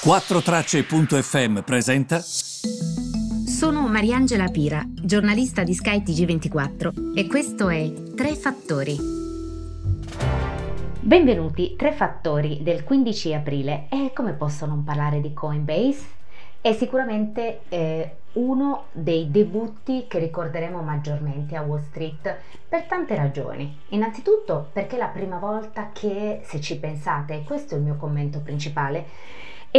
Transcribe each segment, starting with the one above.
4Tracce.fm presenta. Sono Mariangela Pira, giornalista di Sky TG24 e questo è Tre Fattori. Benvenuti, Tre Fattori del 15 aprile. E come posso non parlare di Coinbase? È sicuramente eh, uno dei debutti che ricorderemo maggiormente a Wall Street per tante ragioni. Innanzitutto perché è la prima volta che, se ci pensate, questo è il mio commento principale,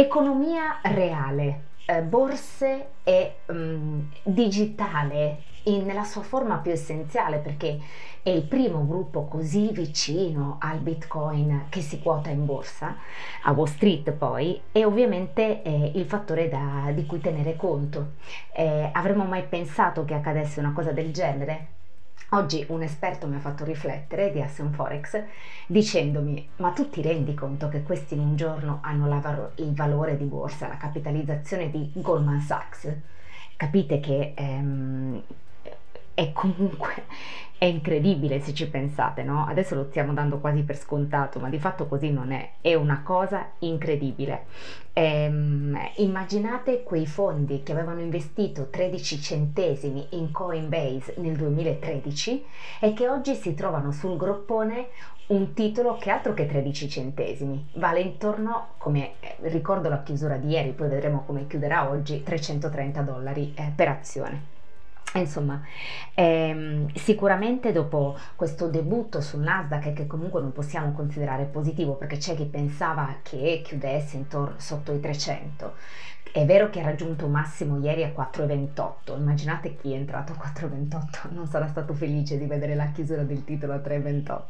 economia reale, eh, borse e um, digitale in, nella sua forma più essenziale perché è il primo gruppo così vicino al bitcoin che si quota in borsa, a Wall Street poi, e ovviamente è il fattore da, di cui tenere conto. Eh, avremmo mai pensato che accadesse una cosa del genere? Oggi un esperto mi ha fatto riflettere di Asset Forex dicendomi ma tu ti rendi conto che questi in un giorno hanno la, il valore di borsa, la capitalizzazione di Goldman Sachs? Capite che ehm, è comunque è incredibile se ci pensate, no? Adesso lo stiamo dando quasi per scontato, ma di fatto così non è, è una cosa incredibile. Ehm, immaginate quei fondi che avevano investito 13 centesimi in Coinbase nel 2013 e che oggi si trovano sul groppone un titolo che altro che 13 centesimi, vale intorno, come eh, ricordo la chiusura di ieri, poi vedremo come chiuderà oggi, 330 dollari eh, per azione. Insomma, ehm, sicuramente dopo questo debutto sul Nasdaq, che comunque non possiamo considerare positivo perché c'è chi pensava che chiudesse intorno sotto i 300, è vero che ha raggiunto un massimo ieri a 4,28, immaginate chi è entrato a 4,28, non sarà stato felice di vedere la chiusura del titolo a 3,28,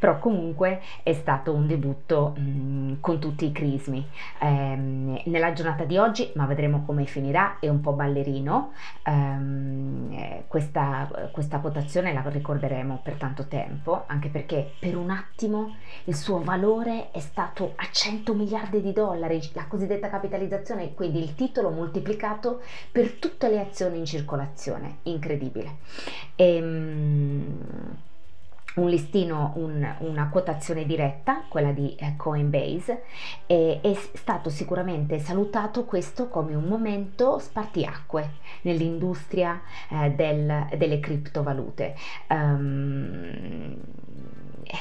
però comunque è stato un debutto mh, mm, con tutti i crismi. Ehm, nella giornata di oggi, ma vedremo come finirà, è un po' ballerino, ehm, questa, questa quotazione la ricorderemo per tanto tempo, anche perché per un attimo il suo valore è stato a 100 miliardi di dollari, la cosiddetta capitalizzazione, quindi il titolo moltiplicato per tutte le azioni in circolazione, incredibile. E, um, un listino, un, una quotazione diretta, quella di eh, Coinbase, e è stato sicuramente salutato questo come un momento spartiacque nell'industria eh, del, delle criptovalute. Um,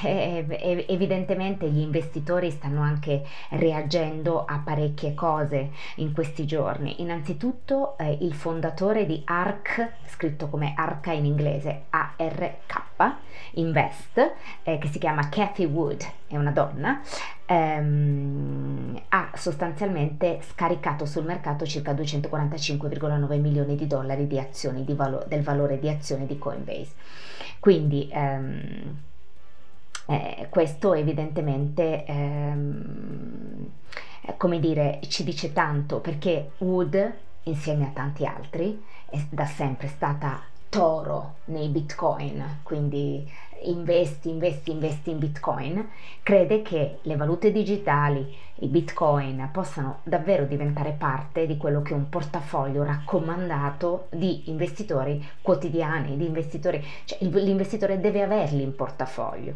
evidentemente gli investitori stanno anche reagendo a parecchie cose in questi giorni. Innanzitutto eh, il fondatore di ARK, scritto come ARCA in inglese, ARK, Invest, eh, che si chiama Cathy Wood, è una donna, ehm, ha sostanzialmente scaricato sul mercato circa 245,9 milioni di dollari di azioni di valo- del valore di azioni di Coinbase. Quindi ehm, eh, questo evidentemente, ehm, come dire, ci dice tanto perché Wood, insieme a tanti altri, è da sempre stata toro nei bitcoin, quindi investi, investi, investi in bitcoin, crede che le valute digitali, i bitcoin, possano davvero diventare parte di quello che è un portafoglio raccomandato di investitori quotidiani, di investitori, cioè l'investitore deve averli in portafoglio.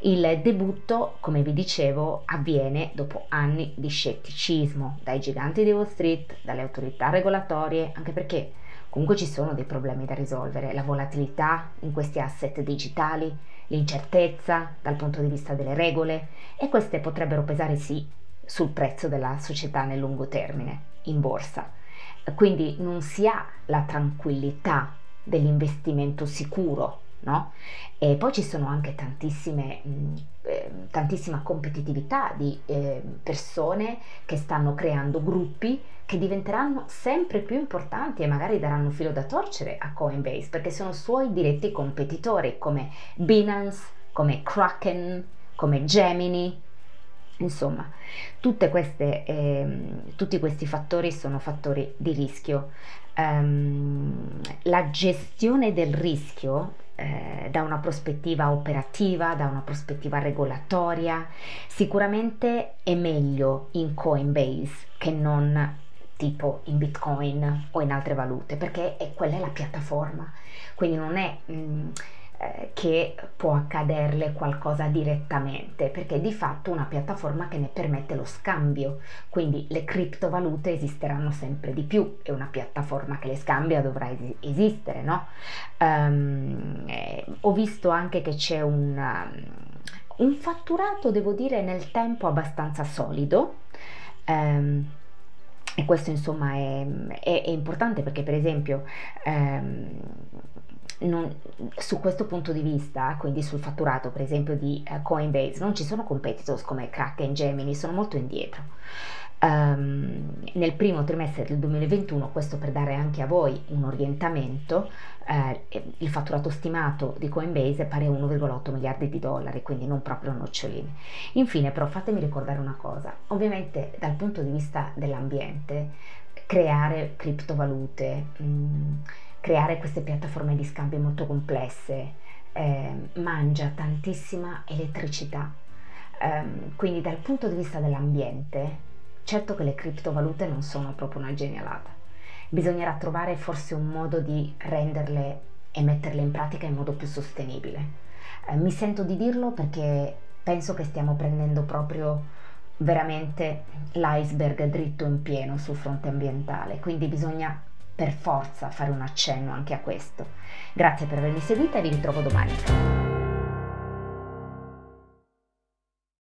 Il debutto, come vi dicevo, avviene dopo anni di scetticismo dai giganti di Wall Street, dalle autorità regolatorie, anche perché Comunque ci sono dei problemi da risolvere, la volatilità in questi asset digitali, l'incertezza dal punto di vista delle regole e queste potrebbero pesare sì sul prezzo della società nel lungo termine, in borsa. Quindi non si ha la tranquillità dell'investimento sicuro, no? E poi ci sono anche tantissime... Mh, eh, tantissima competitività di eh, persone che stanno creando gruppi che diventeranno sempre più importanti e magari daranno filo da torcere a Coinbase perché sono suoi diretti competitori come Binance, come Kraken, come Gemini. Insomma, queste, eh, tutti questi fattori sono fattori di rischio. Um, la gestione del rischio eh, da una prospettiva operativa, da una prospettiva regolatoria, sicuramente è meglio in Coinbase che non tipo in bitcoin o in altre valute perché è, quella è la piattaforma. Quindi non è mh, mm, eh, che può accaderle qualcosa direttamente, perché di fatto una piattaforma che ne permette lo scambio, quindi le criptovalute esisteranno sempre di più e una piattaforma che le scambia dovrà es- esistere, no? Um, eh, ho visto anche che c'è un, um, un, fatturato, devo dire, nel tempo abbastanza solido. Um, e questo insomma è, è, è, importante perché per esempio ehm, non, su questo punto di vista, quindi sul fatturato per esempio di uh, Coinbase, non ci sono competitors come Kraken, Gemini, sono molto indietro. Um, nel primo trimestre del 2021, questo per dare anche a voi un orientamento, eh, il fatturato stimato di Coinbase è pari a 1,8 miliardi di dollari, quindi non proprio noccioline. Infine, però, fatemi ricordare una cosa: ovviamente, dal punto di vista dell'ambiente, creare criptovalute. Mh, mm, creare queste piattaforme di scambio molto complesse eh, mangia tantissima elettricità. Eh, quindi dal punto di vista dell'ambiente, certo che le criptovalute non sono proprio una genialata. Bisognerà trovare forse un modo di renderle e metterle in pratica in modo più sostenibile. Eh, mi sento di dirlo perché penso che stiamo prendendo proprio veramente l'iceberg dritto in pieno sul fronte ambientale, quindi bisogna per forza fare un accenno anche a questo. Grazie per avermi seguita e vi ritrovo domani.